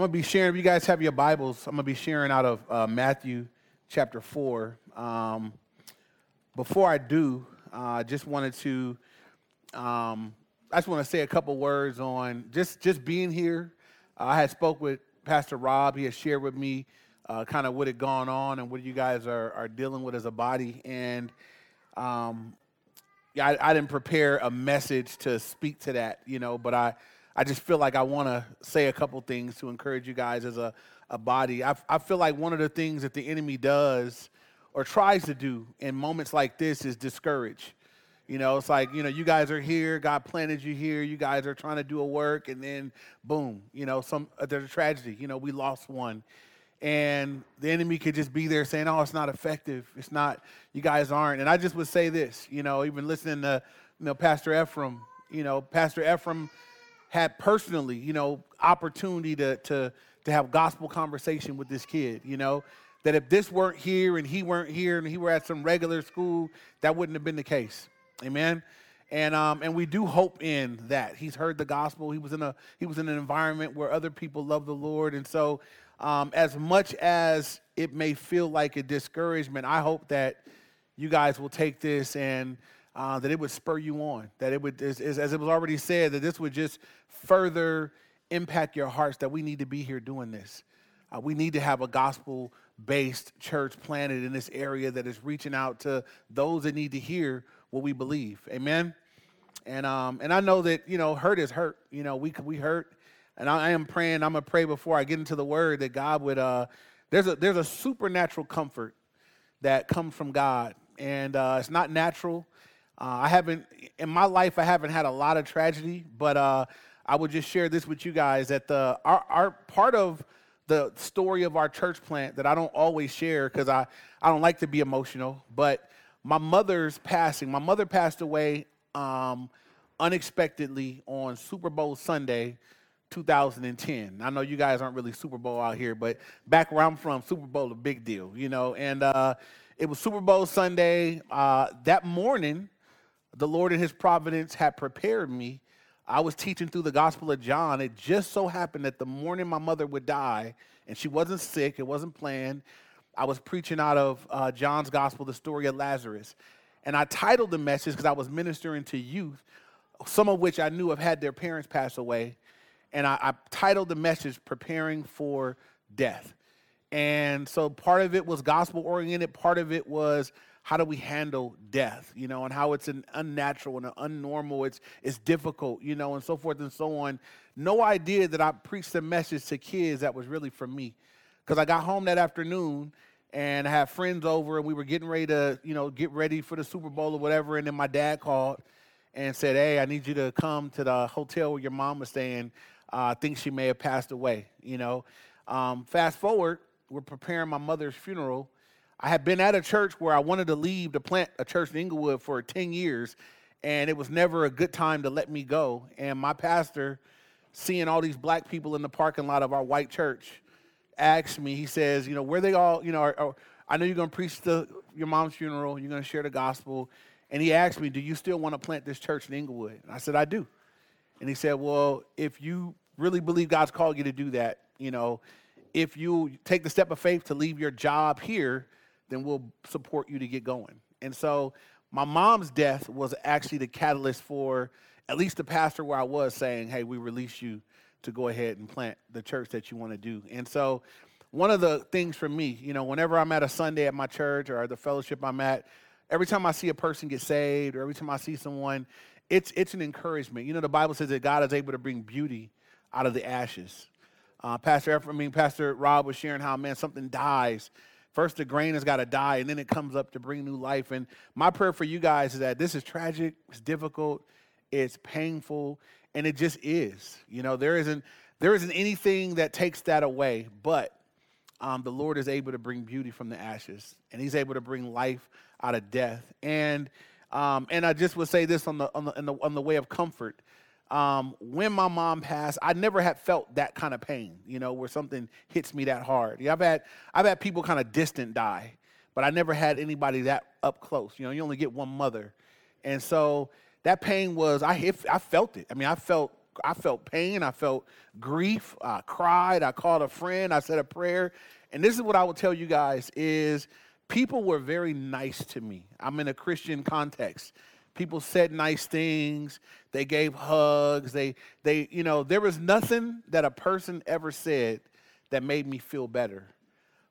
I'm going to be sharing, if you guys have your Bibles, I'm going to be sharing out of uh, Matthew chapter 4. Um, before I do, uh, I just wanted to, um, I just want to say a couple words on just, just being here. Uh, I had spoke with Pastor Rob. He had shared with me uh, kind of what had gone on and what you guys are, are dealing with as a body. And um, I, I didn't prepare a message to speak to that, you know, but I, I just feel like I want to say a couple things to encourage you guys as a, a body. I, I feel like one of the things that the enemy does or tries to do in moments like this is discourage. You know, it's like, you know, you guys are here, God planted you here, you guys are trying to do a work, and then boom, you know, some uh, there's a tragedy. You know, we lost one. And the enemy could just be there saying, Oh, it's not effective. It's not, you guys aren't. And I just would say this, you know, even listening to, you know, Pastor Ephraim, you know, Pastor Ephraim had personally, you know, opportunity to to to have gospel conversation with this kid, you know, that if this weren't here and he weren't here and he were at some regular school, that wouldn't have been the case. Amen. And um, and we do hope in that. He's heard the gospel. He was in a he was in an environment where other people love the Lord. And so um, as much as it may feel like a discouragement, I hope that you guys will take this and uh, that it would spur you on, that it would, as, as, it was already said, that this would just further impact your hearts that we need to be here doing this. Uh, we need to have a gospel based church planted in this area that is reaching out to those that need to hear what we believe. Amen. And um, and I know that you know hurt is hurt. You know we we hurt, and I, I am praying. I'm gonna pray before I get into the word that God would. Uh, there's a there's a supernatural comfort that comes from God, and uh, it's not natural. Uh, I haven't, in my life, I haven't had a lot of tragedy, but uh, I would just share this with you guys that the, our, our part of the story of our church plant that I don't always share because I, I don't like to be emotional, but my mother's passing, my mother passed away um, unexpectedly on Super Bowl Sunday, 2010. I know you guys aren't really Super Bowl out here, but back where I'm from, Super Bowl a big deal, you know. And uh, it was Super Bowl Sunday. Uh, that morning, the Lord in His providence had prepared me. I was teaching through the Gospel of John. It just so happened that the morning my mother would die, and she wasn't sick, it wasn't planned, I was preaching out of uh, John's Gospel, the story of Lazarus. And I titled the message because I was ministering to youth, some of which I knew have had their parents pass away. And I, I titled the message, Preparing for Death. And so part of it was gospel oriented, part of it was how do we handle death, you know, and how it's an unnatural and an unnormal, it's it's difficult, you know, and so forth and so on. No idea that I preached a message to kids that was really for me. Because I got home that afternoon and I had friends over and we were getting ready to, you know, get ready for the Super Bowl or whatever. And then my dad called and said, Hey, I need you to come to the hotel where your mom was staying. Uh, I think she may have passed away, you know. Um, fast forward, we're preparing my mother's funeral I had been at a church where I wanted to leave to plant a church in Inglewood for 10 years, and it was never a good time to let me go. And my pastor, seeing all these black people in the parking lot of our white church, asked me, he says, you know, where they all, you know, are, are, I know you're going to preach the, your mom's funeral, you're going to share the gospel. And he asked me, do you still want to plant this church in Inglewood? And I said, I do. And he said, well, if you really believe God's called you to do that, you know, if you take the step of faith to leave your job here, then we'll support you to get going. And so my mom's death was actually the catalyst for at least the pastor where I was saying, hey, we release you to go ahead and plant the church that you want to do. And so one of the things for me, you know, whenever I'm at a Sunday at my church or the fellowship I'm at, every time I see a person get saved or every time I see someone, it's it's an encouragement. You know, the Bible says that God is able to bring beauty out of the ashes. Uh, Pastor Ephraim, I mean, Pastor Rob was sharing how, man, something dies First, the grain has got to die, and then it comes up to bring new life. And my prayer for you guys is that this is tragic, it's difficult, it's painful, and it just is. You know, there isn't there isn't anything that takes that away, but um, the Lord is able to bring beauty from the ashes, and He's able to bring life out of death. And um, and I just would say this on the on the, the on the way of comfort um, when my mom passed, I never had felt that kind of pain, you know, where something hits me that hard. Yeah, I've had I've had people kind of distant die, but I never had anybody that up close. You know, you only get one mother, and so that pain was I I felt it. I mean, I felt I felt pain. I felt grief. I cried. I called a friend. I said a prayer. And this is what I will tell you guys is people were very nice to me. I'm in a Christian context. People said nice things. They gave hugs. They, they, you know, there was nothing that a person ever said that made me feel better.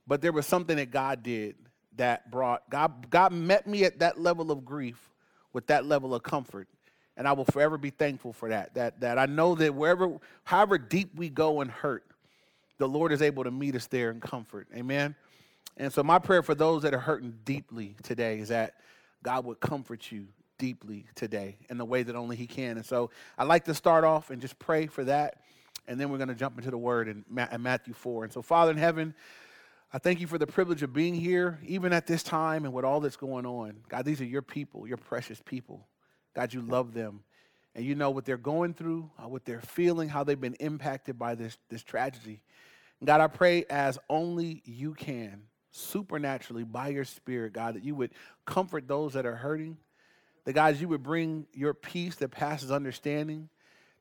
But there was something that God did that brought, God, God met me at that level of grief with that level of comfort. And I will forever be thankful for that. That, that I know that wherever, however deep we go and hurt, the Lord is able to meet us there in comfort. Amen. And so, my prayer for those that are hurting deeply today is that God would comfort you deeply today in the way that only He can. And so, I'd like to start off and just pray for that. And then we're going to jump into the word in Matthew 4. And so, Father in heaven, I thank you for the privilege of being here, even at this time and with all that's going on. God, these are your people, your precious people. God, you love them. And you know what they're going through, uh, what they're feeling, how they've been impacted by this, this tragedy. God, I pray as only you can, supernaturally by your spirit, God, that you would comfort those that are hurting. That, God, you would bring your peace that passes understanding.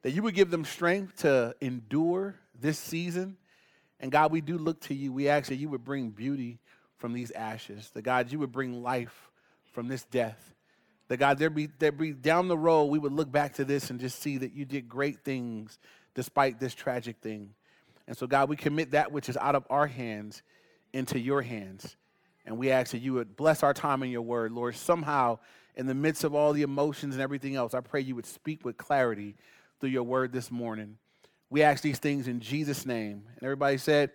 That you would give them strength to endure this season. And God, we do look to you. We ask that you would bring beauty from these ashes. That, God, you would bring life from this death. That, God, there be, there be down the road, we would look back to this and just see that you did great things despite this tragic thing. And so, God, we commit that which is out of our hands into your hands. And we ask that you would bless our time in your word, Lord. Somehow, in the midst of all the emotions and everything else, I pray you would speak with clarity through your word this morning. We ask these things in Jesus' name. And everybody said,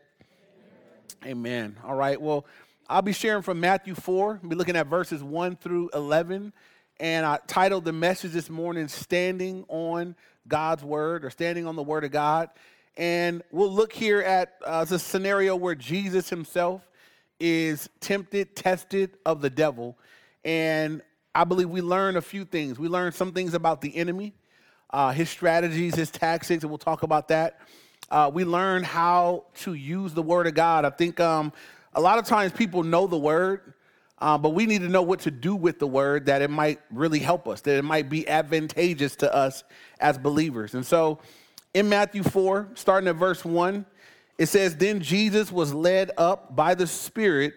Amen. Amen. All right. Well, I'll be sharing from Matthew 4. I'll be looking at verses 1 through 11. And I titled the message this morning, Standing on God's Word or Standing on the Word of God. And we'll look here at uh, the scenario where Jesus himself is tempted, tested of the devil. And I believe we learn a few things. We learn some things about the enemy, uh, his strategies, his tactics, and we'll talk about that. Uh, we learn how to use the word of God. I think um, a lot of times people know the word, uh, but we need to know what to do with the word that it might really help us, that it might be advantageous to us as believers. And so, in Matthew 4, starting at verse 1, it says, Then Jesus was led up by the Spirit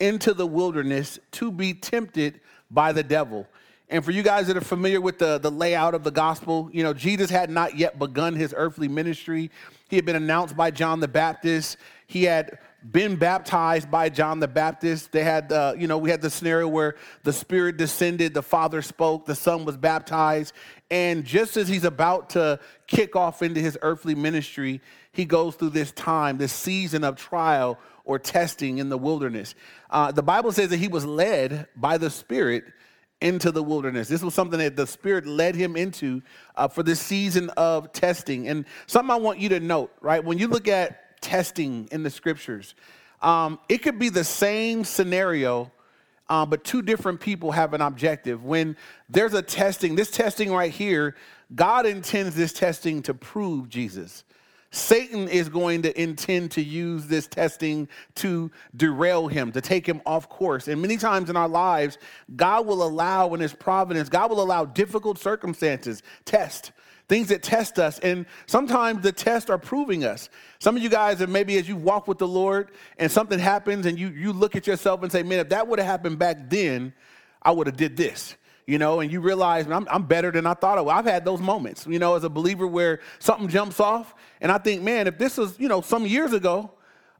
into the wilderness to be tempted by the devil. And for you guys that are familiar with the, the layout of the gospel, you know, Jesus had not yet begun his earthly ministry. He had been announced by John the Baptist. He had been baptized by John the Baptist. They had, uh, you know, we had the scenario where the Spirit descended, the Father spoke, the Son was baptized. And just as he's about to kick off into his earthly ministry, he goes through this time, this season of trial or testing in the wilderness. Uh, the Bible says that he was led by the Spirit into the wilderness. This was something that the Spirit led him into uh, for this season of testing. And something I want you to note, right? When you look at testing in the scriptures. Um, it could be the same scenario, uh, but two different people have an objective. When there's a testing, this testing right here, God intends this testing to prove Jesus. Satan is going to intend to use this testing to derail him, to take him off course. And many times in our lives, God will allow, in His providence, God will allow difficult circumstances, test, things that test us. And sometimes the tests are proving us. Some of you guys are maybe as you walk with the Lord and something happens and you, you look at yourself and say, man, if that would have happened back then, I would have did this. You know, and you realize I'm, I'm better than I thought I was. I've had those moments, you know, as a believer where something jumps off, and I think, man, if this was, you know, some years ago,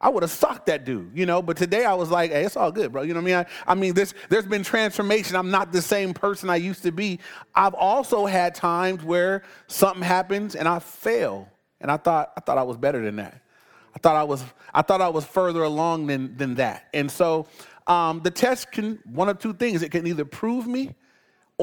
I would have socked that dude, you know. But today I was like, hey, it's all good, bro. You know what I mean? I, I mean, this, there's been transformation. I'm not the same person I used to be. I've also had times where something happens and I fail, and I thought I thought I was better than that. I thought I was I thought I was further along than than that. And so um, the test can one of two things. It can either prove me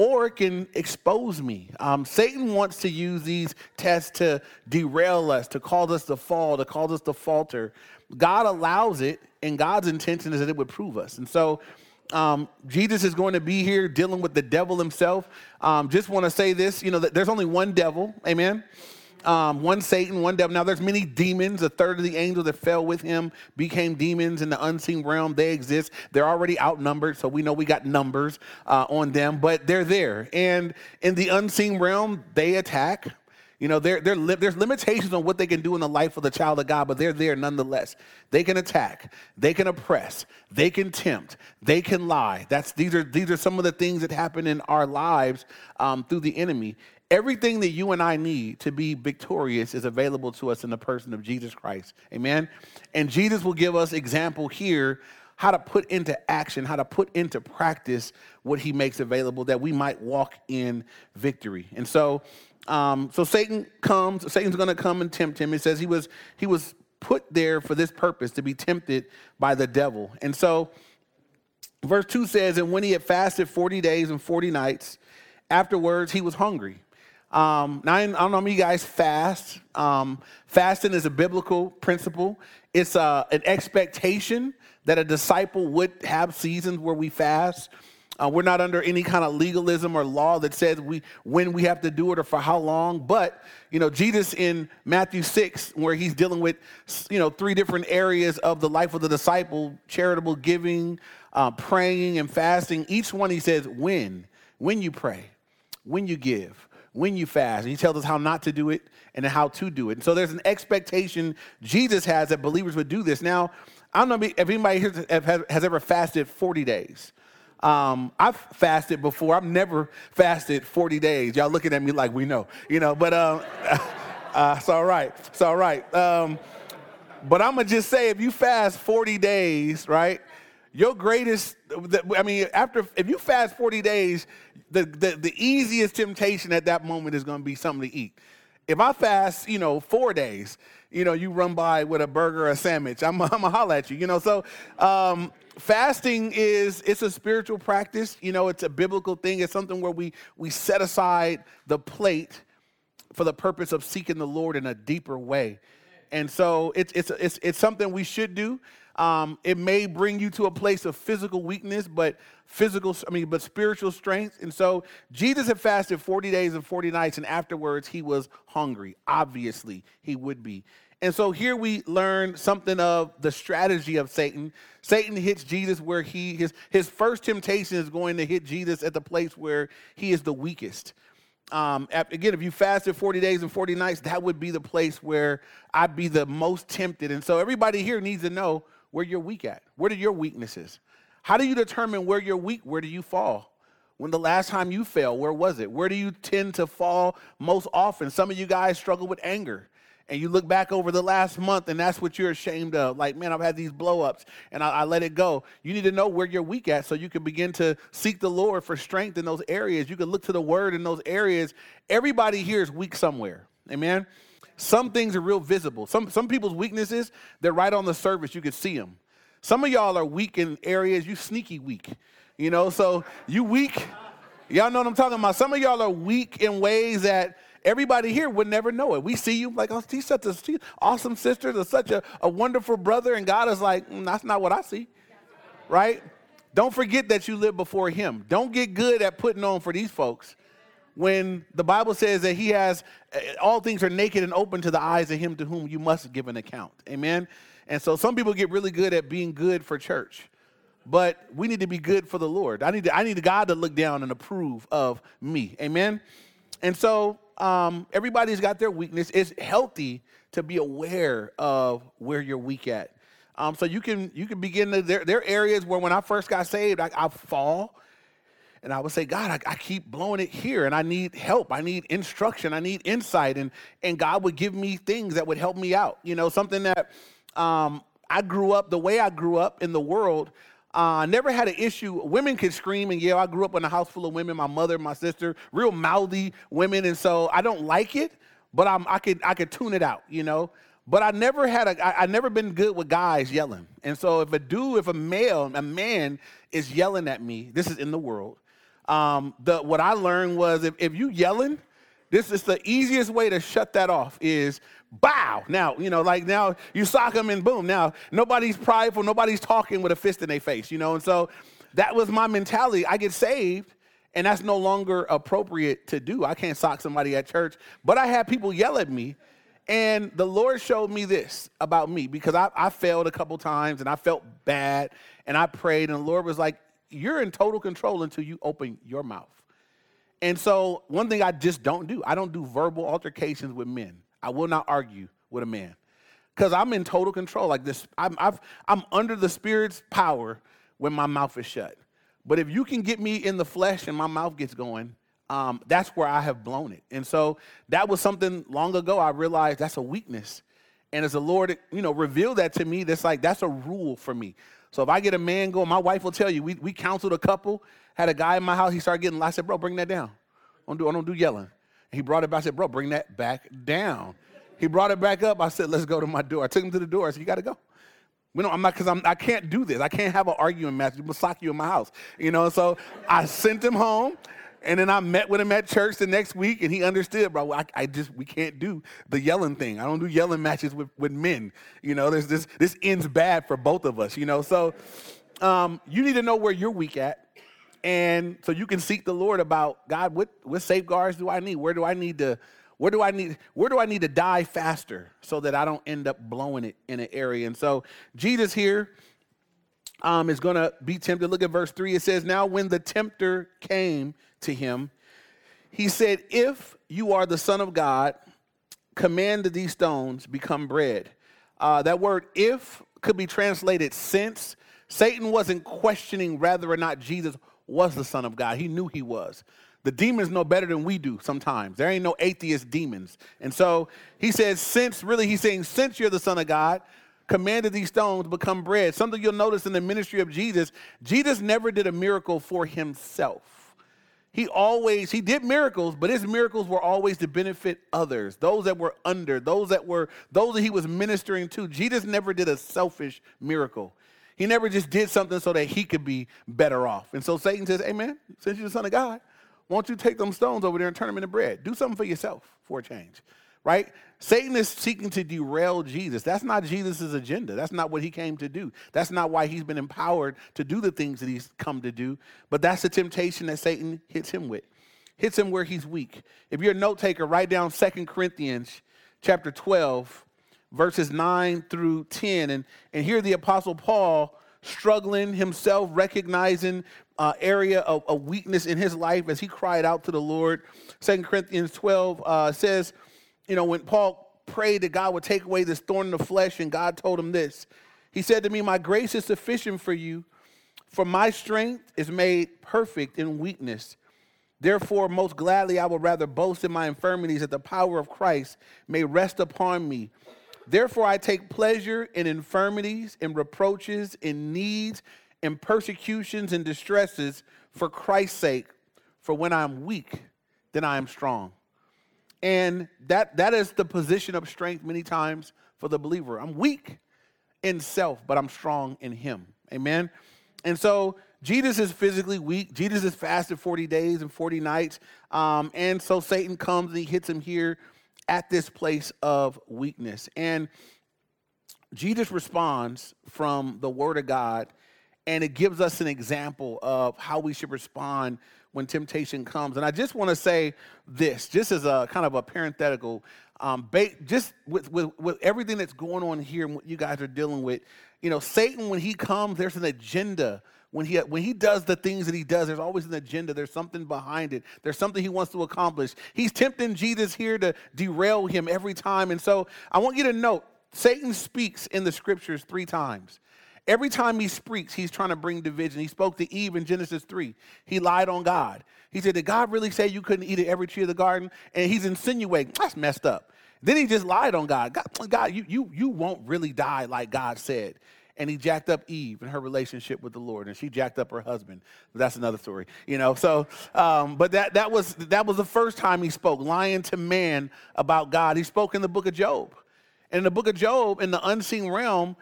or it can expose me. Um, Satan wants to use these tests to derail us, to cause us to fall, to cause us to falter. God allows it, and God's intention is that it would prove us. And so um, Jesus is going to be here dealing with the devil himself. Um, just want to say this, you know, there's only one devil, amen? Um, one Satan, one devil. Now, there's many demons. A third of the angels that fell with him became demons in the unseen realm. They exist. They're already outnumbered, so we know we got numbers uh, on them, but they're there. And in the unseen realm, they attack. You know, they're, they're li- there's limitations on what they can do in the life of the child of God, but they're there nonetheless. They can attack, they can oppress, they can tempt, they can lie. That's these are these are some of the things that happen in our lives um, through the enemy. Everything that you and I need to be victorious is available to us in the person of Jesus Christ. Amen. And Jesus will give us example here how to put into action, how to put into practice what he makes available that we might walk in victory. And so um, so Satan comes, Satan's to come and tempt him. It says he was, he was put there for this purpose, to be tempted by the devil. And so verse 2 says, And when he had fasted 40 days and 40 nights, afterwards he was hungry. Um, now, I don't know if you guys fast. Um, fasting is a biblical principle. It's uh, an expectation that a disciple would have seasons where we fast. Uh, we're not under any kind of legalism or law that says we when we have to do it or for how long. But you know, Jesus in Matthew six, where he's dealing with you know three different areas of the life of the disciple: charitable giving, uh, praying, and fasting. Each one he says when, when you pray, when you give, when you fast. And he tells us how not to do it and how to do it. And so there's an expectation Jesus has that believers would do this. Now, I don't know if anybody here has ever fasted 40 days. Um, I've fasted before. I've never fasted 40 days. Y'all looking at me like we know, you know, but um, uh, it's all right. It's all right. Um, but I'm going to just say if you fast 40 days, right, your greatest, I mean, after, if you fast 40 days, the, the, the easiest temptation at that moment is going to be something to eat. If I fast, you know, four days, you know, you run by with a burger or a sandwich, I'm, I'm holler at you, you know. So, um, fasting is it's a spiritual practice you know it's a biblical thing it's something where we we set aside the plate for the purpose of seeking the lord in a deeper way and so it's it's it's, it's something we should do um, it may bring you to a place of physical weakness but physical i mean but spiritual strength and so jesus had fasted 40 days and 40 nights and afterwards he was hungry obviously he would be and so here we learn something of the strategy of Satan. Satan hits Jesus where he his his first temptation is going to hit Jesus at the place where he is the weakest. Um, again, if you fasted 40 days and 40 nights, that would be the place where I'd be the most tempted. And so everybody here needs to know where you're weak at. What are your weaknesses? How do you determine where you're weak? Where do you fall? When the last time you fell, where was it? Where do you tend to fall most often? Some of you guys struggle with anger and you look back over the last month and that's what you're ashamed of like man i've had these blowups and I, I, let it go you need to know where you're weak at so you can begin to seek the lord for strength in those areas you can look to the word in those areas everybody here is weak somewhere amen some things are real visible some, some people's weaknesses they're right on the surface you can see them some of y'all are weak in areas you sneaky weak you know so you weak y'all know what i'm talking about some of y'all are weak in ways that Everybody here would never know it. We see you like, oh, he's such a awesome sister, there's such a, a wonderful brother, and God is like, mm, that's not what I see. Right? Don't forget that you live before him. Don't get good at putting on for these folks when the Bible says that he has eh, all things are naked and open to the eyes of him to whom you must give an account. Amen. And so some people get really good at being good for church. But we need to be good for the Lord. I need to, I need God to look down and approve of me. Amen. And so um, everybody's got their weakness. It's healthy to be aware of where you're weak at. Um, so you can you can begin to there, there are areas where when I first got saved, I, I fall and I would say, God, I, I, keep blowing it here, and I need help. I need instruction. I need insight, and and God would give me things that would help me out. You know, something that um, I grew up the way I grew up in the world. I uh, never had an issue. Women could scream and yell. I grew up in a house full of women. My mother, my sister, real mouthy women, and so I don't like it. But I'm, I could I could tune it out, you know. But I never had a I, I never been good with guys yelling. And so if a dude, if a male, a man is yelling at me, this is in the world. Um, the what I learned was if, if you yelling, this is the easiest way to shut that off is bow. Now, you know, like now you sock them and boom. Now, nobody's prideful, nobody's talking with a fist in their face, you know? And so that was my mentality. I get saved, and that's no longer appropriate to do. I can't sock somebody at church, but I had people yell at me. And the Lord showed me this about me because I, I failed a couple times and I felt bad and I prayed, and the Lord was like, You're in total control until you open your mouth. And so, one thing I just don't do, I don't do verbal altercations with men. I will not argue with a man because I'm in total control. Like this, I'm, i am under the Spirit's power when my mouth is shut. But if you can get me in the flesh and my mouth gets going, um, that's where I have blown it. And so that was something long ago I realized that's a weakness. And as the Lord, you know, revealed that to me, that's like, that's a rule for me. So if I get a man going, my wife will tell you, we, we counseled a couple, had a guy in my house, he started getting, I said, bro, bring that down. I don't do, I don't do yelling. And he brought it back, I said, bro, bring that back down. He brought it back up. I said, let's go to my door. I took him to the door. I said, you got to go. We don't, I'm not, because I'm, I can't do this. I can't have an arguing match. We'll sock you in my house. You know, so I sent him home. And then I met with him at church the next week, and he understood, bro. I, I, just we can't do the yelling thing. I don't do yelling matches with, with men. You know, there's this this ends bad for both of us. You know, so um, you need to know where you're weak at, and so you can seek the Lord about God. What what safeguards do I need? Where do I need to where do I need where do I need to die faster so that I don't end up blowing it in an area? And so Jesus here um, is going to be tempted. Look at verse three. It says, "Now when the tempter came to him, he said, If you are the Son of God, command that these stones become bread." Uh, that word "if" could be translated "since." Satan wasn't questioning whether or not Jesus was the Son of God. He knew he was. The demons know better than we do sometimes. There ain't no atheist demons. And so he says, since, really, he's saying, since you're the Son of God, commanded these stones become bread. Something you'll notice in the ministry of Jesus, Jesus never did a miracle for himself. He always, he did miracles, but his miracles were always to benefit others, those that were under, those that were, those that he was ministering to. Jesus never did a selfish miracle. He never just did something so that he could be better off. And so Satan says, Hey man, since you're the son of God, won't you take them stones over there and turn them into bread? Do something for yourself for a change, right? Satan is seeking to derail Jesus. That's not Jesus' agenda. That's not what he came to do. That's not why he's been empowered to do the things that he's come to do. But that's the temptation that Satan hits him with, hits him where he's weak. If you're a note taker, write down Second Corinthians chapter 12, verses 9 through 10. And, and here the Apostle Paul struggling himself, recognizing uh, area of, of, weakness in his life as he cried out to the Lord. Second Corinthians 12 uh, says, you know, when Paul prayed that God would take away this thorn in the flesh, and God told him this. He said to me, My grace is sufficient for you, for my strength is made perfect in weakness. Therefore, most gladly, I will rather boast in my infirmities that the power of Christ may rest upon me. Therefore, I take pleasure in infirmities, in reproaches, in needs, in persecutions and distresses for Christ's sake. For when I'm weak, then I am strong. And that, that is the position of strength many times for the believer. I'm weak in self, but I'm strong in Him. Amen. And so Jesus is physically weak. Jesus is fasted 40 days and 40 nights. Um, and so Satan comes and he hits him here at this place of weakness. And Jesus responds from the Word of God and it gives us an example of how we should respond when temptation comes. And I just want to say this, just as a kind of a parenthetical, um, ba- just with, with, with everything that's going on here and what you guys are dealing with, you know, Satan, when he comes, there's an agenda. When he, when he does the things that he does, there's always an agenda. There's something behind it. There's something he wants to accomplish. He's tempting Jesus here to derail him every time. And so I want you to note Satan speaks in the scriptures three times. Every time he speaks, he's trying to bring division. He spoke to Eve in Genesis 3. He lied on God. He said, Did God really say you couldn't eat at every tree of the garden? And he's insinuating, that's messed up. Then he just lied on God. God, God you, you, you won't really die like God said. And he jacked up Eve and her relationship with the Lord, and she jacked up her husband. That's another story, you know. So, um, but that that was that was the first time he spoke, lying to man about God. He spoke in the book of Job, and in the book of Job, in the unseen realm,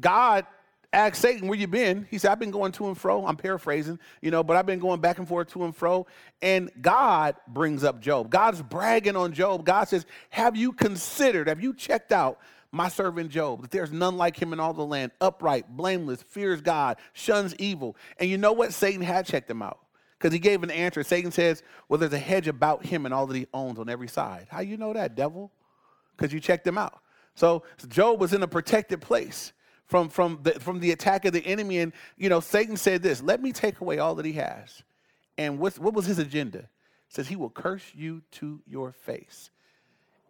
God asked Satan, where you been? He said, I've been going to and fro. I'm paraphrasing, you know, but I've been going back and forth to and fro. And God brings up Job. God's bragging on Job. God says, Have you considered, have you checked out my servant Job, that there's none like him in all the land, upright, blameless, fears God, shuns evil. And you know what? Satan had checked him out because he gave an answer. Satan says, Well, there's a hedge about him and all that he owns on every side. How you know that, devil? Because you checked him out. So Job was in a protected place from, from, the, from the attack of the enemy. And, you know, Satan said this let me take away all that he has. And what, what was his agenda? says he will curse you to your face.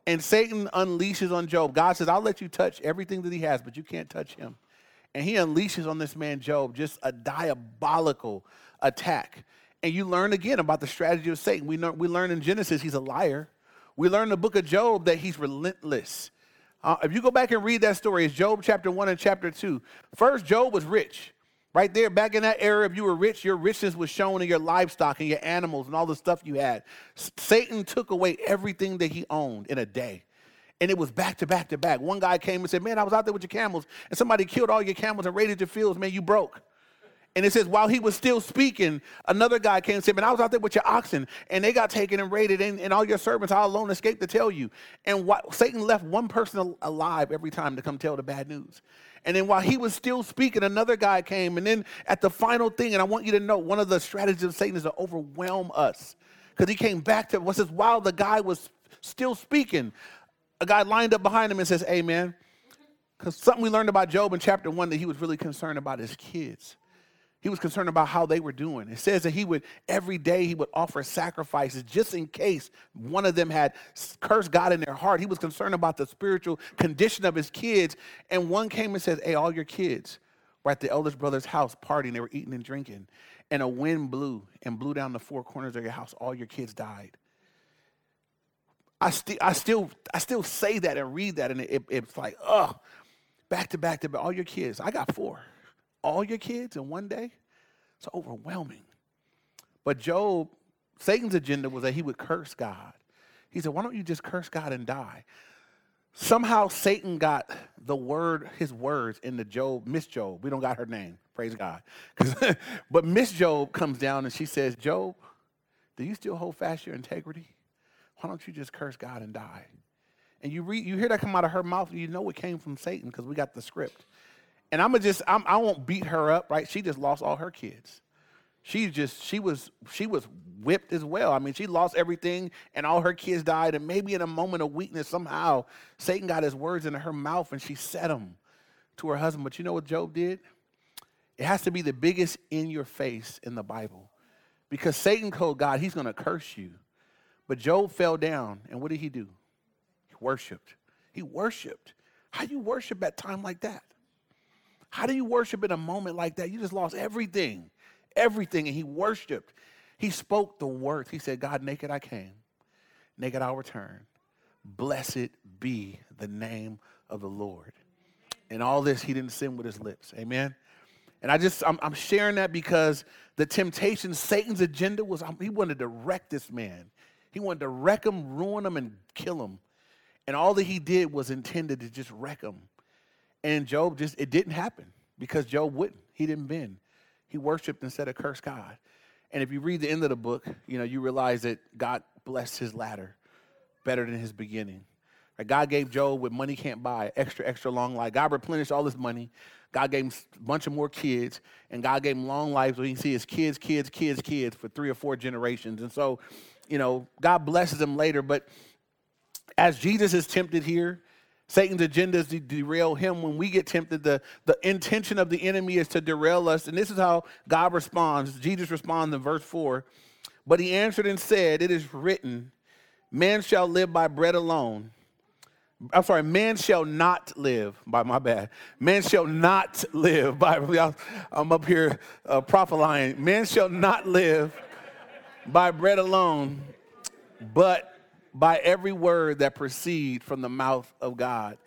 And Satan unleashes on Job. God says, I'll let you touch everything that he has, but you can't touch him. And he unleashes on this man, Job, just a diabolical attack. And you learn again about the strategy of Satan. We, know, we learn in Genesis he's a liar. We learn in the book of Job that he's relentless. Uh, if you go back and read that story, it's Job chapter 1 and chapter 2. First, Job was rich. Right there, back in that era, if you were rich, your richness was shown in your livestock and your animals and all the stuff you had. Satan took away everything that he owned in a day. And it was back to back to back. One guy came and said, Man, I was out there with your camels, and somebody killed all your camels and raided your fields. Man, you broke. And it says, while he was still speaking, another guy came and said, Man, I was out there with your oxen, and they got taken and raided, and, and all your servants, I alone escaped to tell you. And Satan left one person alive every time to come tell the bad news. And then while he was still speaking, another guy came. And then at the final thing, and I want you to know one of the strategies of Satan is to overwhelm us. Because he came back to what says, while the guy was still speaking, a guy lined up behind him and says, Amen. Because something we learned about Job in chapter one that he was really concerned about his kids. He was concerned about how they were doing. It says that he would, every day, he would offer sacrifices just in case one of them had cursed God in their heart. He was concerned about the spiritual condition of his kids. And one came and said, Hey, all your kids were at the eldest brother's house partying. They were eating and drinking. And a wind blew and blew down the four corners of your house. All your kids died. I, st- I, still, I still say that and read that, and it, it's like, oh, back to back to back. All your kids. I got four all your kids in one day? It's overwhelming. But Job, Satan's agenda was that he would curse God. He said, Why don't you just curse God and die? Somehow Satan got the word, his words into Job, Miss Job. We don't got her name, praise God. but Miss Job comes down and she says, Job, do you still hold fast your integrity? Why don't you just curse God and die? And you read, you hear that come out of her mouth, and you know it came from Satan because we got the script. And I'm gonna just I'm, I won't beat her up, right? She just lost all her kids. She just she was she was whipped as well. I mean, she lost everything, and all her kids died. And maybe in a moment of weakness, somehow Satan got his words into her mouth, and she said them to her husband. But you know what Job did? It has to be the biggest in your face in the Bible, because Satan told God he's gonna curse you. But Job fell down, and what did he do? He worshipped. He worshipped. How do you worship at time like that? How do you worship in a moment like that? You just lost everything, everything. And he worshiped. He spoke the words. He said, God, naked I came, naked I'll return. Blessed be the name of the Lord. And all this he didn't sin with his lips. Amen. And I just, I'm, I'm sharing that because the temptation, Satan's agenda was um, he wanted to wreck this man. He wanted to wreck him, ruin him, and kill him. And all that he did was intended to just wreck him. And Job just, it didn't happen because Job wouldn't. He didn't bend. He worshiped instead of cursed God. And if you read the end of the book, you know, you realize that God blessed his latter better than his beginning. Right? God gave Job what money can't buy, extra, extra long life. God replenished all his money. God gave him a bunch of more kids, and God gave him long life so he can see his kids, kids, kids, kids for three or four generations. And so, you know, God blesses him later. But as Jesus is tempted here, Satan's agenda is to derail him. When we get tempted, the, the intention of the enemy is to derail us. And this is how God responds. Jesus responds in verse 4. But he answered and said, It is written, Man shall live by bread alone. I'm sorry, man shall not live by my bad. Man shall not live by, I'm up here uh, prophesying. Man shall not live by bread alone, but by every word that proceed from the mouth of God.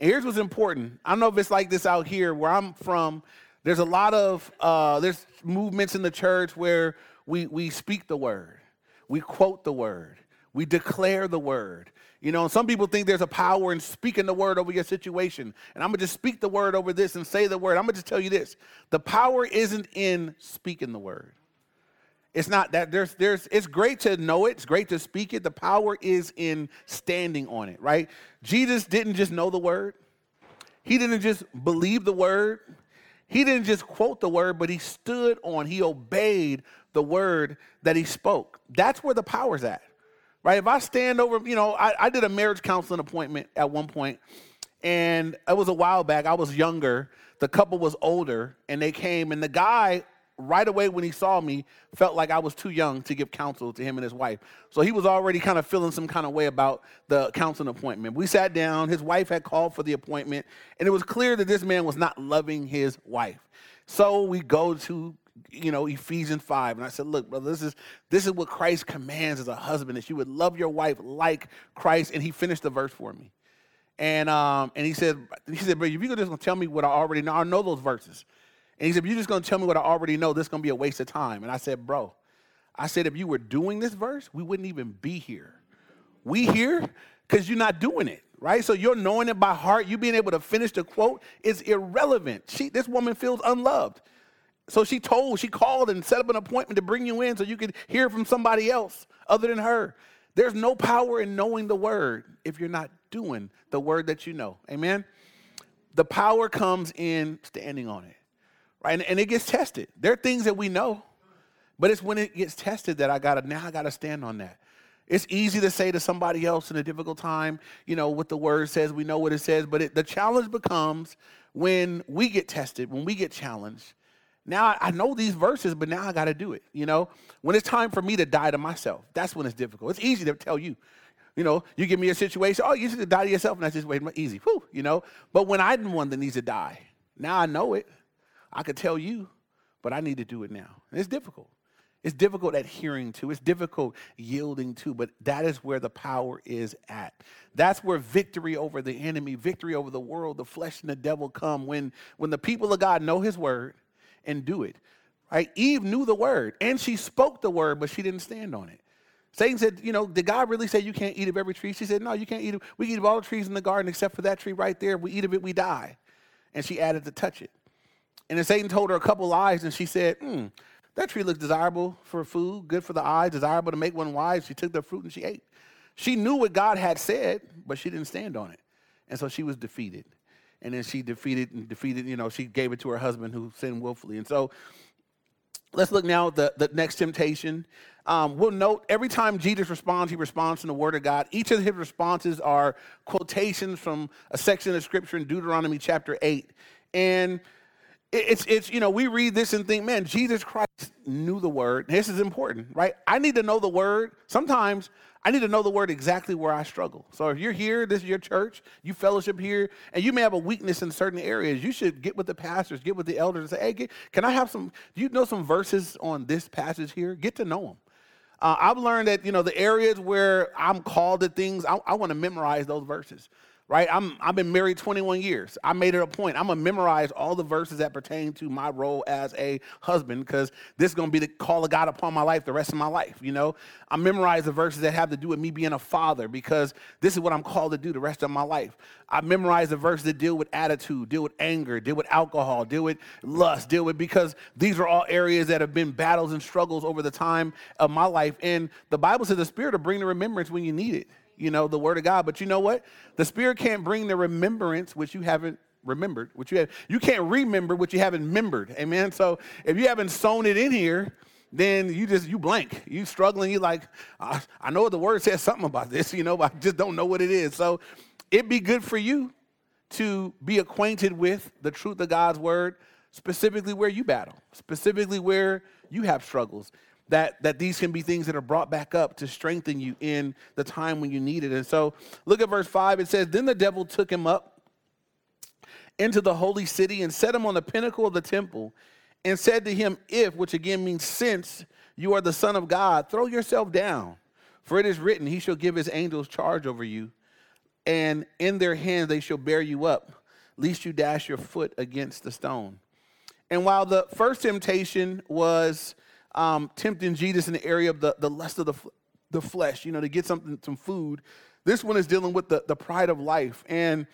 And here's what's important. I don't know if it's like this out here where I'm from. There's a lot of uh, there's movements in the church where we we speak the word, we quote the word, we declare the word. You know, some people think there's a power in speaking the word over your situation. And I'm gonna just speak the word over this and say the word. I'm gonna just tell you this: the power isn't in speaking the word. It's not that there's there's it's great to know it, it's great to speak it. The power is in standing on it, right? Jesus didn't just know the word. He didn't just believe the word. He didn't just quote the word, but he stood on, he obeyed the word that he spoke. That's where the power's at. Right? If I stand over, you know, I, I did a marriage counseling appointment at one point, and it was a while back. I was younger. The couple was older, and they came, and the guy right away when he saw me, felt like I was too young to give counsel to him and his wife. So he was already kind of feeling some kind of way about the counseling appointment. We sat down, his wife had called for the appointment, and it was clear that this man was not loving his wife. So we go to you know Ephesians 5 and I said look brother this is this is what Christ commands as a husband that you would love your wife like Christ and he finished the verse for me and um and he said he said but if you're just gonna tell me what I already know I know those verses and he said, You're just going to tell me what I already know. This is going to be a waste of time. And I said, Bro, I said, if you were doing this verse, we wouldn't even be here. We here because you're not doing it, right? So you're knowing it by heart, you being able to finish the quote is irrelevant. She, this woman feels unloved. So she told, she called and set up an appointment to bring you in so you could hear from somebody else other than her. There's no power in knowing the word if you're not doing the word that you know. Amen? The power comes in standing on it right? And, and it gets tested. There are things that we know, but it's when it gets tested that I gotta now I gotta stand on that. It's easy to say to somebody else in a difficult time, you know, what the word says, we know what it says, but it, the challenge becomes when we get tested, when we get challenged. Now I know these verses, but now I got to do it. You know, when it's time for me to die to myself, that's when it's difficult. It's easy to tell you, you know, you give me a situation, oh, you should die to yourself, and that's just wait, easy, whew, you know. But when I'm the one that needs to die, now I know it. I could tell you, but I need to do it now. And it's difficult. It's difficult adhering to, it's difficult yielding to, but that is where the power is at. That's where victory over the enemy, victory over the world, the flesh and the devil come when, when the people of God know his word and do it. Right? Eve knew the word and she spoke the word, but she didn't stand on it. Satan said, You know, did God really say you can't eat of every tree? She said, No, you can't eat of, we eat of all the trees in the garden except for that tree right there. If we eat of it, we die. And she added to touch it. And then Satan told her a couple lies, and she said, hmm, that tree looks desirable for food, good for the eyes, desirable to make one wise. She took the fruit and she ate. She knew what God had said, but she didn't stand on it. And so she was defeated. And then she defeated and defeated, you know, she gave it to her husband who sinned willfully. And so let's look now at the, the next temptation. Um, we'll note every time Jesus responds, he responds in the Word of God. Each of his responses are quotations from a section of Scripture in Deuteronomy chapter 8. And it's, it's, you know, we read this and think, man, Jesus Christ knew the word. This is important, right? I need to know the word. Sometimes I need to know the word exactly where I struggle. So if you're here, this is your church, you fellowship here, and you may have a weakness in certain areas, you should get with the pastors, get with the elders, and say, hey, can I have some, do you know some verses on this passage here? Get to know them. Uh, I've learned that, you know, the areas where I'm called to things, I, I want to memorize those verses right? I'm, I've been married 21 years. I made it a point. I'm going to memorize all the verses that pertain to my role as a husband because this is going to be the call of God upon my life the rest of my life, you know? I memorize the verses that have to do with me being a father because this is what I'm called to do the rest of my life. I memorize the verses that deal with attitude, deal with anger, deal with alcohol, deal with lust, deal with because these are all areas that have been battles and struggles over the time of my life. And the Bible says the Spirit will bring the remembrance when you need it you know, the word of God. But you know what? The Spirit can't bring the remembrance which you haven't remembered, which you have. You can't remember what you haven't remembered. Amen. So if you haven't sown it in here, then you just you blank. You struggling. You like, I, I know the word says something about this, you know, but I just don't know what it is. So it'd be good for you to be acquainted with the truth of God's word, specifically where you battle, specifically where you have struggles that, that these can be things that are brought back up to strengthen you in the time when you need it. And so look at verse 5. It says, Then the devil took him up into the holy city and set him on the pinnacle of the temple and said to him, If, which again means since you are the Son of God, throw yourself down. For it is written, He shall give His angels charge over you, and in their hands they shall bear you up, lest you dash your foot against the stone. And while the first temptation was um, tempting Jesus in the area of the, the lust of the, the flesh, you know, to get something, some food. This one is dealing with the, the pride of life. And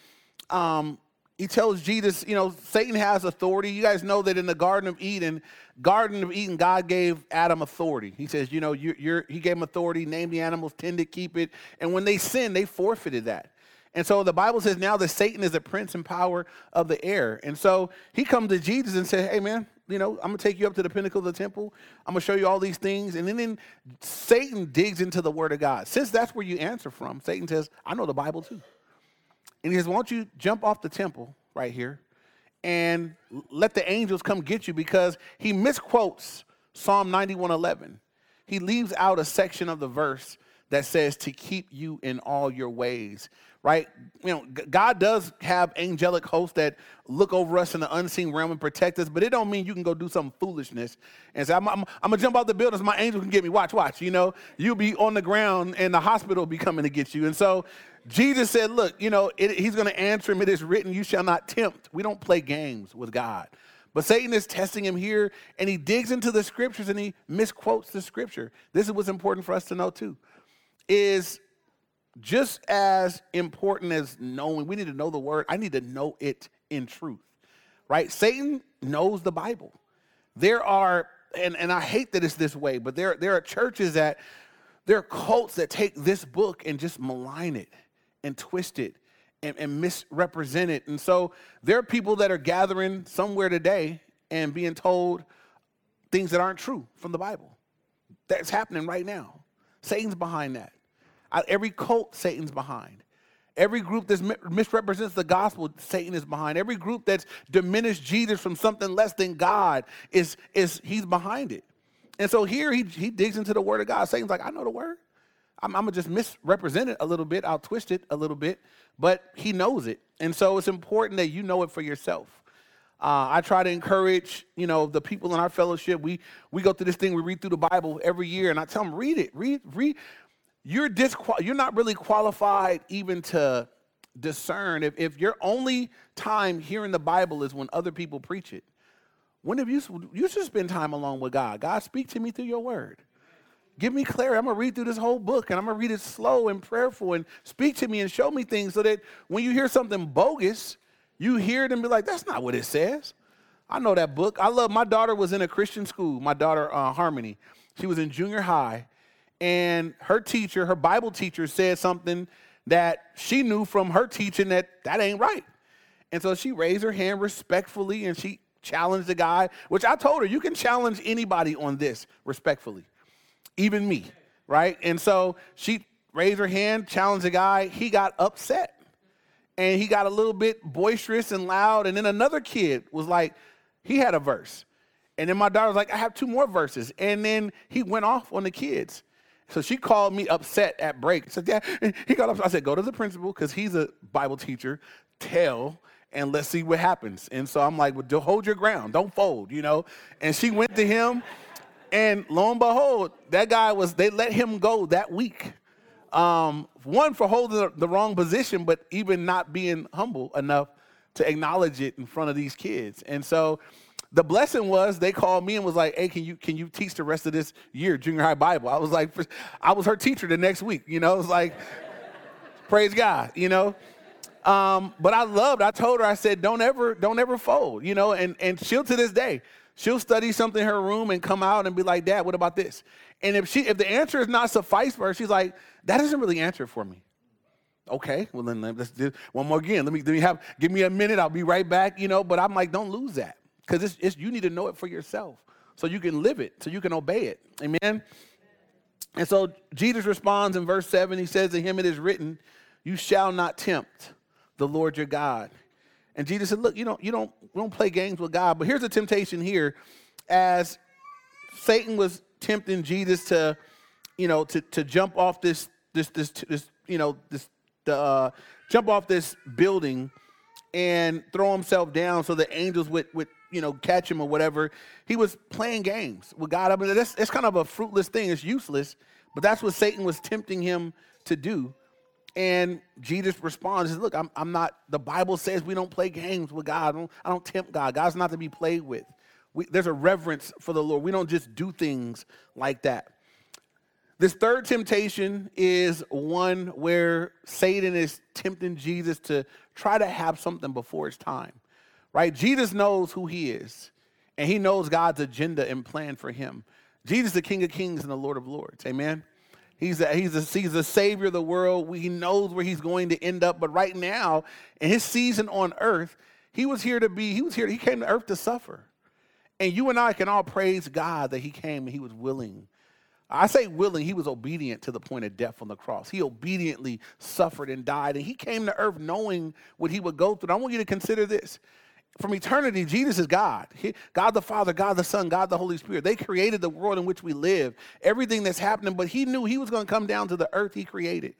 um, he tells Jesus, you know, Satan has authority. You guys know that in the Garden of Eden, Garden of Eden, God gave Adam authority. He says, you know, you're, you're, he gave him authority, name the animals, tend to keep it. And when they sinned, they forfeited that. And so the Bible says now that Satan is the prince and power of the air. And so he comes to Jesus and says, hey, man, you know, I'm gonna take you up to the pinnacle of the temple. I'm gonna show you all these things. And then, then Satan digs into the word of God. Since that's where you answer from, Satan says, I know the Bible too. And he says, Why don't you jump off the temple right here and let the angels come get you because he misquotes Psalm 91:11. He leaves out a section of the verse that says to keep you in all your ways right? You know god does have angelic hosts that look over us in the unseen realm and protect us but it don't mean you can go do some foolishness and say i'm, I'm, I'm gonna jump out the building my angel can get me. Watch watch you know? You'll be on the ground and the hospital will be coming to get you. And so jesus said look you know it, he's gonna answer him. It is written you shall not tempt. We don't play games with god but Satan is testing him here, and he digs into the scriptures and he misquotes the scripture. This is what's important for us to know too is just as important as knowing, we need to know the word, I need to know it in truth, right? Satan knows the Bible. There are, and, and I hate that it's this way, but there, there are churches that, there are cults that take this book and just malign it and twist it and, and misrepresent it. And so there are people that are gathering somewhere today and being told things that aren't true from the Bible. That's happening right now. Satan's behind that. Every cult, Satan's behind. Every group that misrepresents the gospel, Satan is behind. Every group that's diminished Jesus from something less than God is, is he's behind it. And so here he, he digs into the word of God. Satan's like, I know the word. I'm, I'm gonna just misrepresent it a little bit. I'll twist it a little bit, but he knows it. And so it's important that you know it for yourself. Uh, I try to encourage, you know, the people in our fellowship. We we go through this thing. We read through the Bible every year, and I tell them, read it, read, read, you're disqual- you're not really qualified even to discern if, if your only time hearing the Bible is when other people preach it. When have you you should spend time alone with God? God, speak to me through your word. Give me clarity. I'm gonna read through this whole book and I'm gonna read it slow and prayerful and speak to me and show me things so that when you hear something bogus, you hear it and be like, that's not what it says. I know that book. I love my daughter was in a Christian school, my daughter uh, Harmony. She was in junior high and her teacher, her Bible teacher, said something that she knew from her teaching that that ain't right. And so she raised her hand respectfully and she challenged the guy, which I told her, you can challenge anybody on this respectfully, even me, right? And so she raised her hand, challenged the guy. He got upset and he got a little bit boisterous and loud. And then another kid was like, he had a verse. And then my daughter was like, I have two more verses. And then he went off on the kids. So she called me upset at break. Said, "Yeah." He got upset. I said, "Go to the principal because he's a Bible teacher. Tell." And let's see what happens. And so I'm like, well, hold your ground. Don't fold, you know? And she went to him, and lo and behold, that guy was, they let him go that week. Um, one, for holding the wrong position, but even not being humble enough to acknowledge it in front of these kids. And so the blessing was they called me and was like, "Hey, can you can you teach the rest of this year junior high Bible?" I was like, I was her teacher the next week. You know, it was like, praise God. You know, um, but I loved. I told her, I said, "Don't ever, don't ever fold." You know, and and she'll to this day, she'll study something in her room and come out and be like, "Dad, what about this?" And if she if the answer is not suffice for her, she's like, "That doesn't really answer for me." Okay, well then let's do one more again. Let me let me have give me a minute. I'll be right back. You know, but I'm like, don't lose that because it's, it's, you need to know it for yourself so you can live it, so you can obey it. Amen. And so Jesus responds in verse 7. He says, To him it is written, You shall not tempt the Lord your God. And Jesus said, Look, you don't, you don't, don't play games with God. But here's a temptation here as Satan was tempting Jesus to, you know, to, to jump off this, this, this, this, you know, this, the, uh, jump off this building and throw himself down so the angels would, would you know, catch him or whatever. He was playing games with God. I mean, that's, that's kind of a fruitless thing. It's useless. But that's what Satan was tempting him to do. And Jesus responds, Look, I'm, I'm not, the Bible says we don't play games with God. I don't, I don't tempt God. God's not to be played with. We, there's a reverence for the Lord. We don't just do things like that. This third temptation is one where Satan is tempting Jesus to try to have something before it's time right? Jesus knows who he is, and he knows God's agenda and plan for him. Jesus, the King of Kings and the Lord of Lords. Amen. He's a, he's a, he's the Savior of the world. He knows where he's going to end up. But right now, in his season on earth, he was here to be, he was here, he came to earth to suffer. And you and I can all praise God that he came and he was willing. I say willing, he was obedient to the point of death on the cross. He obediently suffered and died. And he came to earth knowing what he would go through. And I want you to consider this from eternity, Jesus is God. He, God the Father, God the Son, God the Holy Spirit. They created the world in which we live, everything that's happening, but He knew He was going to come down to the earth He created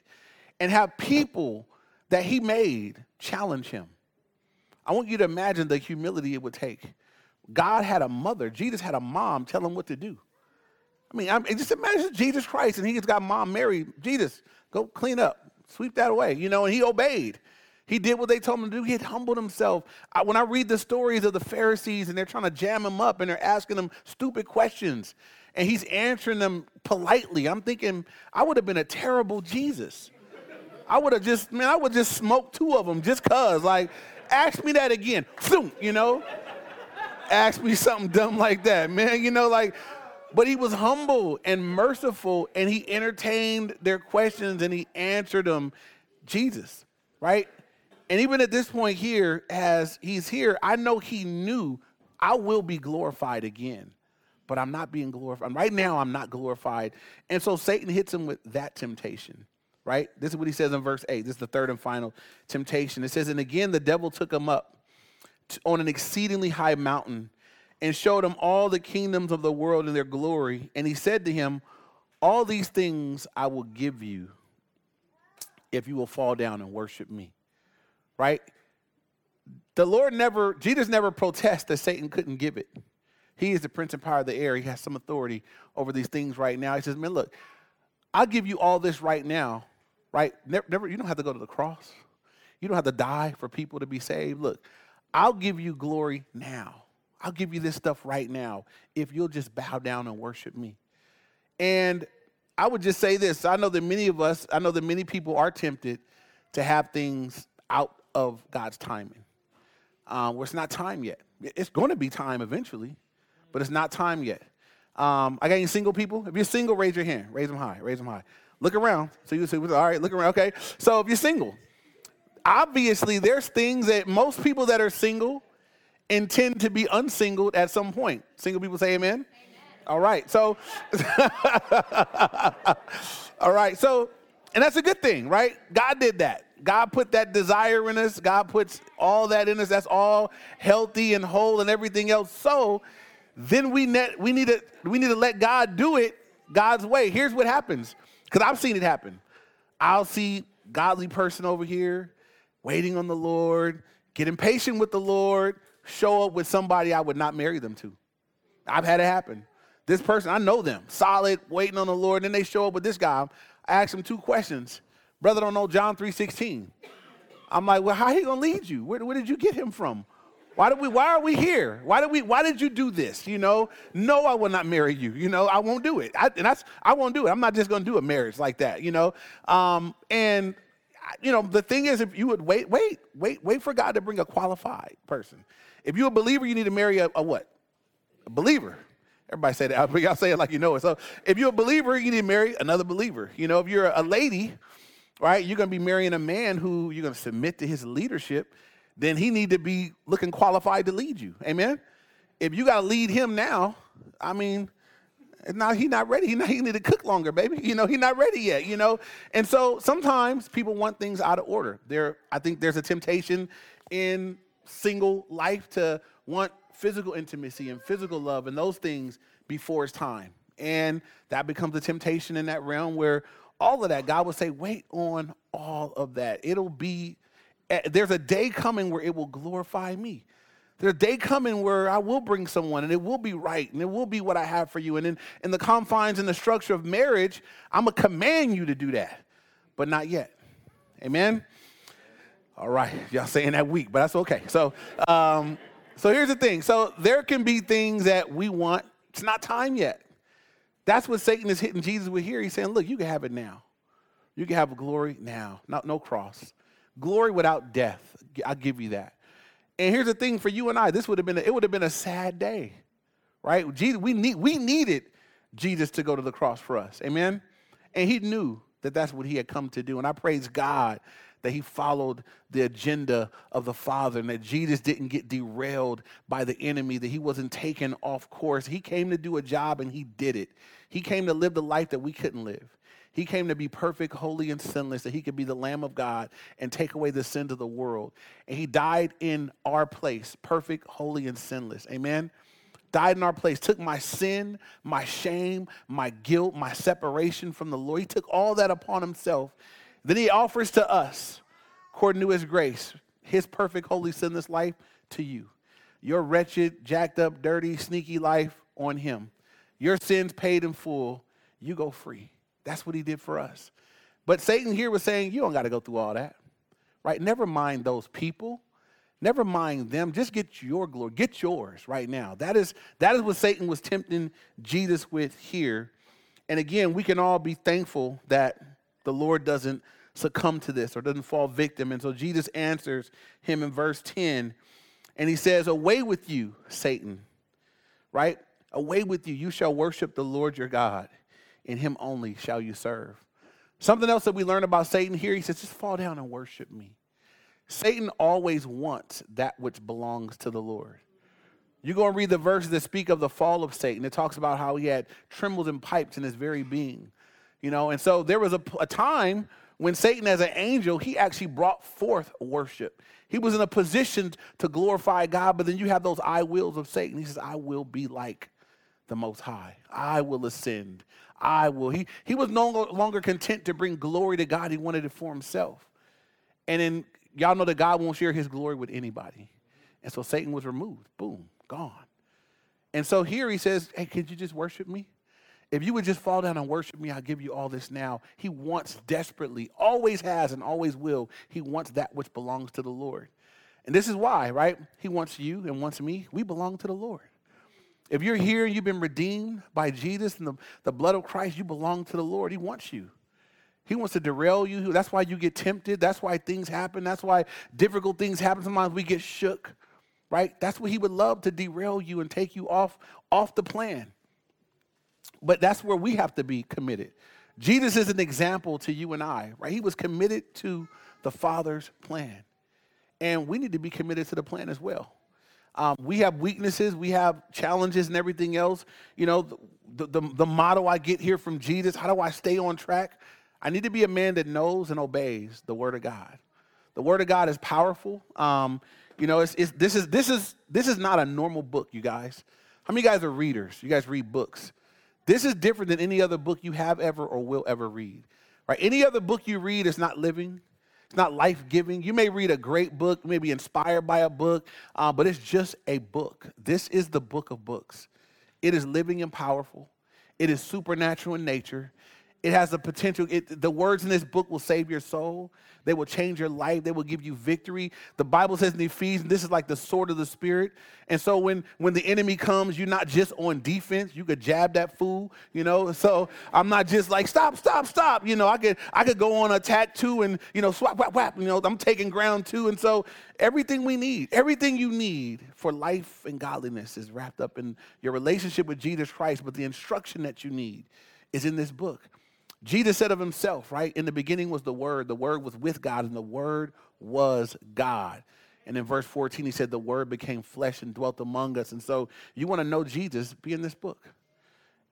and have people that He made challenge Him. I want you to imagine the humility it would take. God had a mother, Jesus had a mom tell him what to do. I mean, I mean, just imagine Jesus Christ and he's got mom Mary. Jesus, go clean up, sweep that away, you know, and he obeyed. He did what they told him to do. He had humbled himself. I, when I read the stories of the Pharisees and they're trying to jam him up and they're asking him stupid questions and he's answering them politely, I'm thinking, I would have been a terrible Jesus. I would have just, man, I would just smoke two of them just cause. Like, ask me that again. You know? ask me something dumb like that, man. You know, like, but he was humble and merciful and he entertained their questions and he answered them. Jesus, right? And even at this point here, as he's here, I know he knew I will be glorified again, but I'm not being glorified. Right now, I'm not glorified. And so Satan hits him with that temptation, right? This is what he says in verse 8. This is the third and final temptation. It says, And again, the devil took him up on an exceedingly high mountain and showed him all the kingdoms of the world and their glory. And he said to him, All these things I will give you if you will fall down and worship me right? The Lord never, Jesus never protests that Satan couldn't give it. He is the prince and power of the air. He has some authority over these things right now. He says, man, look, I'll give you all this right now, right? Never, never, you don't have to go to the cross. You don't have to die for people to be saved. Look, I'll give you glory now. I'll give you this stuff right now if you'll just bow down and worship me. And I would just say this I know that many of us, I know that many people are tempted to have things out of God's timing. Um, where it's not time yet. It's going to be time eventually, but it's not time yet. Um, I got any single people? If you're single, raise your hand. Raise them high. Raise them high. Look around. So you say, all right, look around. Okay. So if you're single, obviously there's things that most people that are single intend to be unsingled at some point. Single people say amen. amen. All right. So, all right. So, and that's a good thing, right? God did that. God put that desire in us. God puts all that in us. That's all healthy and whole and everything else. So then we, net, we, need to, we need to let God do it God's way. Here's what happens because I've seen it happen. I'll see godly person over here waiting on the Lord, get impatient with the Lord, show up with somebody I would not marry them to. I've had it happen. This person, I know them, solid, waiting on the Lord, and then they show up with this guy. I ask him two questions. Brother don't know John 3.16. I'm like, well, how he gonna lead you? Where, where did you get him from? Why did we? Why are we here? Why did we? Why did you do this? You know, no, I will not marry you. You know, I won't do it. I, and that's I won't do it. I'm not just to do a marriage like that. You know, um, and you know the thing is, if you would wait, wait, wait, wait for God to bring a qualified person. If you're a believer, you need to marry a, a what? A believer. Everybody say that, y'all say it like you know it. So if you're a believer, you need to marry another believer. You know, if you're a lady right? You're going to be marrying a man who you're going to submit to his leadership, then he need to be looking qualified to lead you. Amen. If you got to lead him now, I mean, now he's not ready. He, not, he need to cook longer, baby. You know, he's not ready yet. You know, and so sometimes people want things out of order. There, I think there's a temptation in single life to want physical intimacy and physical love and those things before it's time, and that becomes a temptation in that realm where all of that, God will say, wait on all of that. It'll be, eh, there's a day coming where it will glorify me. There's a day coming where I will bring someone and it will be right and it will be what I have for you. And in, in the confines and the structure of marriage, I'm going to command you to do that, but not yet. Amen? All right. Y'all saying that weak, but that's okay. So, um, so here's the thing. So there can be things that we want. It's not time yet. That's what Satan is hitting Jesus with here. He's saying, look, you can have it now. You can have glory now, not no cross. Glory without death. I'll give you that. And here's the thing for you and I, this would have been a, it would have been a sad day. Right? Jesus, we need we needed Jesus to go to the cross for us. Amen. And he knew that that's what he had come to do. And I praise God that he followed the agenda of the Father and that Jesus didn't get derailed by the enemy, that he wasn't taken off course. He came to do a job and he did it. He came to live the life that we couldn't live. He came to be perfect, holy, and sinless, that he could be the Lamb of God and take away the sins of the world. And he died in our place, perfect, holy, and sinless. Amen. Died in our place, took my sin, my shame, my guilt, my separation from the Lord. He took all that upon himself. Then he offers to us, according to his grace, his perfect, holy, sinless life to you. Your wretched, jacked up, dirty, sneaky life on him. Your sins paid in full. You go free. That's what he did for us. But Satan here was saying, You don't got to go through all that, right? Never mind those people. Never mind them. Just get your glory. Get yours right now. That is, that is what Satan was tempting Jesus with here. And again, we can all be thankful that the Lord doesn't succumb to this or doesn't fall victim. And so Jesus answers him in verse 10 and he says, Away with you, Satan, right? Away with you. You shall worship the Lord your God in him only shall you serve. Something else that we learn about Satan here, he says, just fall down and worship me. Satan always wants that which belongs to the Lord. You go and read the verses that speak of the fall of Satan. It talks about how he had timbrels and pipes in his very being. You know, and so there was a, a time when Satan, as an angel, he actually brought forth worship. He was in a position to glorify God, but then you have those I wills of Satan. He says, I will be like the Most High. I will ascend. I will. He, he was no longer content to bring glory to God. He wanted it for himself. And then y'all know that God won't share his glory with anybody. And so Satan was removed. Boom, gone. And so here he says, Hey, could you just worship me? If you would just fall down and worship me, I'll give you all this now. He wants desperately, always has and always will. He wants that which belongs to the Lord. And this is why, right? He wants you and wants me. We belong to the Lord. If you're here, and you've been redeemed by Jesus and the, the blood of Christ, you belong to the Lord. He wants you. He wants to derail you. That's why you get tempted. That's why things happen. That's why difficult things happen. Sometimes we get shook, right? That's what he would love to derail you and take you off, off the plan. But that's where we have to be committed. Jesus is an example to you and I, right? He was committed to the Father's plan. And we need to be committed to the plan as well. Um, we have weaknesses, we have challenges, and everything else. You know, the, the, the motto I get here from Jesus how do I stay on track? I need to be a man that knows and obeys the Word of God. The Word of God is powerful. Um, you know, it's, it's, this, is, this, is, this is not a normal book, you guys. How many of you guys are readers? You guys read books. This is different than any other book you have ever or will ever read. Right? Any other book you read is not living. It's not life giving. You may read a great book, you may be inspired by a book, uh, but it's just a book. This is the book of books. It is living and powerful, it is supernatural in nature, it has the potential, it, the words in this book will save your soul. They will change your life. They will give you victory. The Bible says in Ephesians, this is like the sword of the Spirit. And so when, when the enemy comes, you're not just on defense. You could jab that fool, you know. So I'm not just like, stop, stop, stop. You know, I could I could go on attack too and, you know, swap, whap, whap. You know, I'm taking ground too. And so everything we need, everything you need for life and godliness is wrapped up in your relationship with Jesus Christ. But the instruction that you need is in this book. Jesus said of himself, right? In the beginning was the Word. The Word was with God, and the Word was God. And in verse 14, he said, The Word became flesh and dwelt among us. And so you want to know Jesus, be in this book.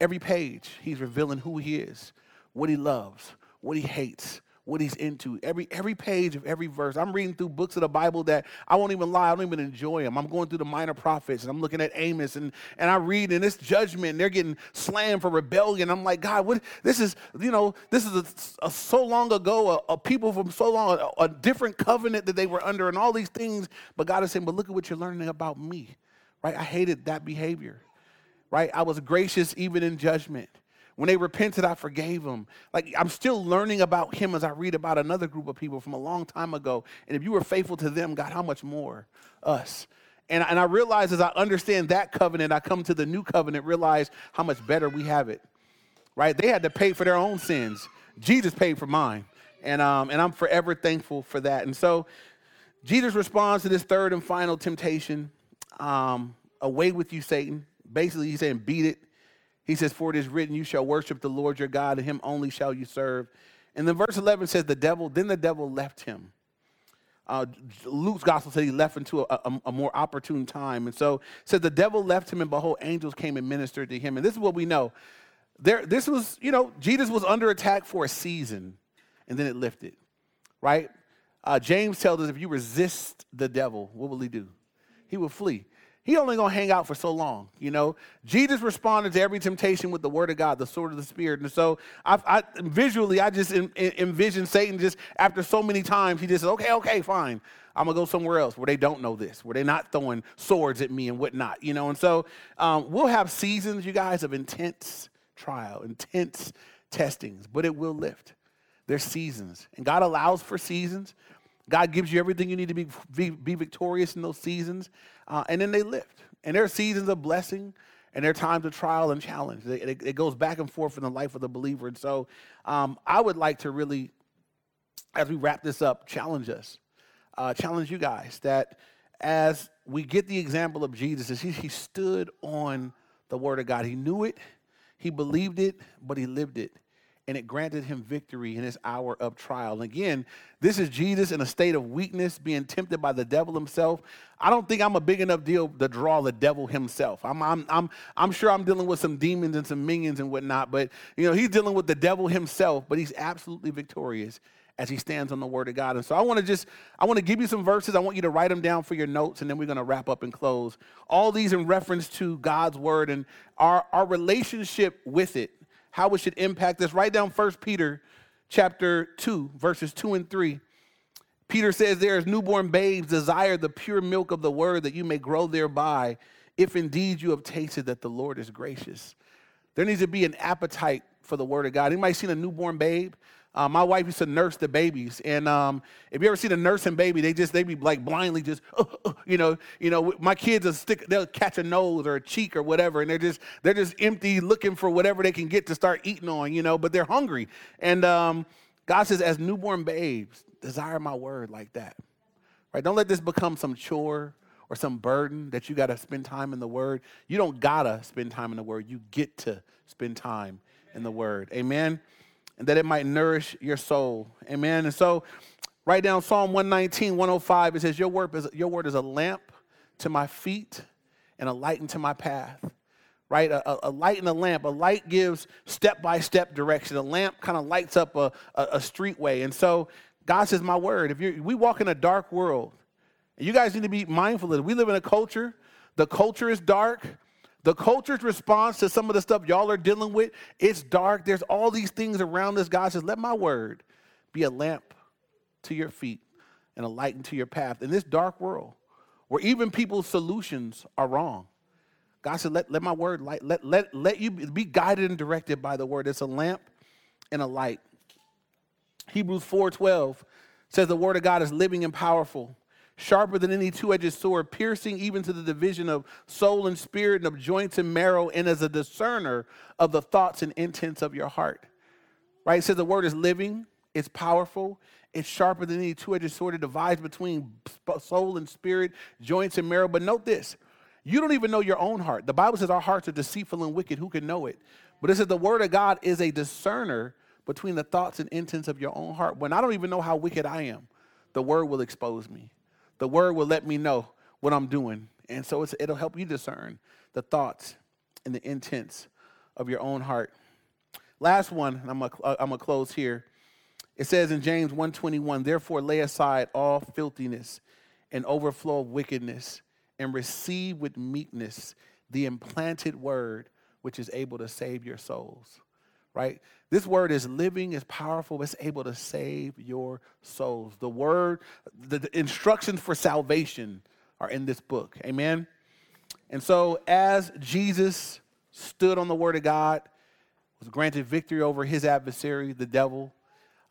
Every page, he's revealing who he is, what he loves, what he hates, what he's into. Every every page of every verse. I'm reading through books of the Bible that I won't even lie, I don't even enjoy them. I'm going through the minor prophets and I'm looking at Amos and, and I read in this judgment and they're getting slammed for rebellion. I'm like, God, what this is, you know, this is a, a so long ago, a, a, people from so long, a, a different covenant that they were under and all these things. But God is saying, but look at what you're learning about me. Right? I hated that behavior. Right? I was gracious even in judgment. When they repented, I forgave them. Like I'm still learning about him as I read about another group of people from a long time ago. And if you were faithful to them, God, how much more us? And, and I realize as I understand that covenant, I come to the new covenant, realize how much better we have it. Right? They had to pay for their own sins. Jesus paid for mine. And, um, and I'm forever thankful for that. And so Jesus responds to this third and final temptation um, away with you, Satan. Basically, he's saying, beat it. He says, For it is written, You shall worship the Lord your God, and him only shall you serve. And then verse 11 says, The devil, then the devil left him. Uh, Luke's gospel said he left into a, a, a, more opportune time. And so said the devil left him, and behold, angels came and ministered to him. And this is what we know. there, this was, you know, Jesus was under attack for a season and then it lifted, right? Uh, James tells us if you resist the devil, what will he do? He will flee. He only gonna hang out for so long, you know. Jesus responded to every temptation with the word of God, the sword of the spirit, and so I, I visually, I just envision Satan just after so many times, he just says, "Okay, okay, fine, I'm gonna go somewhere else where they don't know this, where they're not throwing swords at me and whatnot, you know." And so um, we'll have seasons, you guys, of intense trial, intense testings, but it will lift. There's seasons, and God allows for seasons. God gives you everything you need to be, be, be victorious in those seasons, uh, and then they lift. And there are seasons of blessing, and there are times of trial and challenge. It, it goes back and forth in the life of the believer. And so um, I would like to really, as we wrap this up, challenge us, uh, challenge you guys that as we get the example of Jesus, he, he stood on the word of God. He knew it, he believed it, but he lived it and it granted him victory in his hour of trial. And again, this is Jesus in a state of weakness, being tempted by the devil himself. I don't think I'm a big enough deal to draw the devil himself. I'm, I'm, I'm, I'm sure I'm dealing with some demons and some minions and whatnot, but you know, he's dealing with the devil himself, but he's absolutely victorious as he stands on the word of God. And so I want to just, I want to give you some verses. I want you to write them down for your notes, and then we're going to wrap up and close. All these in reference to God's word and our, our relationship with it how it should impact us. Write down 1 Peter chapter 2, verses 2 and 3. Peter says, There is newborn babes, desire the pure milk of the word that you may grow thereby, if indeed you have tasted that the Lord is gracious. There needs to be an appetite for the word of God. Anybody seen a newborn babe? Uh, my wife used to nurse the babies, and um, if you ever seen a nursing baby, they just they be like blindly just, uh, uh, you know, you know. My kids will stick, they'll catch a nose or a cheek or whatever, and they're just they're just empty, looking for whatever they can get to start eating on, you know. But they're hungry, and um, God says, as newborn babes, desire my word like that, right? Don't let this become some chore or some burden that you got to spend time in the word. You don't gotta spend time in the word. You get to spend time in the word. Amen and that it might nourish your soul. Amen. And so write down Psalm 119, 105. It says, Your word is, your word is a lamp to my feet and a light into my path. Right? A, a light and a lamp. A light gives step by step direction. A lamp kind of lights up a, a, a streetway. And so God says, My word, if you we walk in a dark world, you guys need to be mindful of it. We live in a culture, the culture is dark. The culture's response to some of the stuff y'all are dealing with, it's dark. There's all these things around us. God says, let my word be a lamp to your feet and a light into your path. In this dark world, where even people's solutions are wrong, God said, let, let my word light, let, let, let you be guided and directed by the word. It's a lamp and a light. Hebrews 4:12 says the word of God is living and powerful sharper than any two edged sword, piercing even to the division of soul and spirit and of joints and marrow, and as a discerner of the thoughts and intents of your heart. Right? It says the word is living, it's powerful, it's sharper than any two edged sword. It divides between soul and spirit, joints and marrow. But note this you don't even know your own heart. The Bible says our hearts are deceitful and wicked. Who can know it? But it says the word of God is a discerner between the thoughts and intents of your own heart. When I don't even know how wicked I am, the word will expose me. The word will let me know what I'm doing. And so it'll help you discern the thoughts and the intents of your own heart. Last one, and I'm going to close here. It says in James 1:21, "Therefore lay aside all filthiness and overflow of wickedness, and receive with meekness the implanted word which is able to save your souls." Right? This word is living, is powerful, it's able to save your souls. The word, the, the instructions for salvation are in this book. Amen. And so, as Jesus stood on the word of God, was granted victory over his adversary, the devil.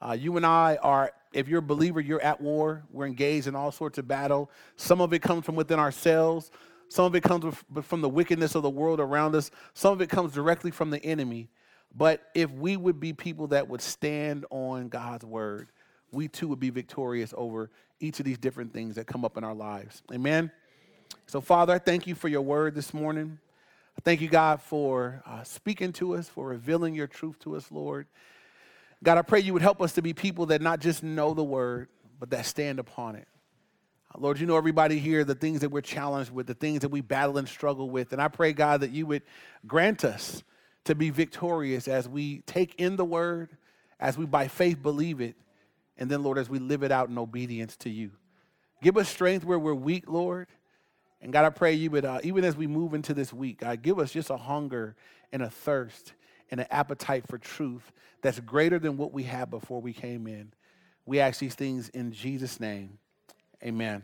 Uh, you and I are, if you're a believer, you're at war. We're engaged in all sorts of battle. Some of it comes from within ourselves. Some of it comes from the wickedness of the world around us. Some of it comes directly from the enemy. But if we would be people that would stand on God's word, we too would be victorious over each of these different things that come up in our lives. Amen. So, Father, I thank you for your word this morning. I thank you, God, for uh, speaking to us, for revealing your truth to us, Lord. God, I pray you would help us to be people that not just know the word, but that stand upon it. Uh, Lord, you know everybody here, the things that we're challenged with, the things that we battle and struggle with. And I pray, God, that you would grant us to be victorious as we take in the word, as we by faith believe it, and then, Lord, as we live it out in obedience to you. Give us strength where we're weak, Lord. And God, I pray you would, uh, even as we move into this week, God, give us just a hunger and a thirst and an appetite for truth that's greater than what we had before we came in. We ask these things in Jesus' name. Amen.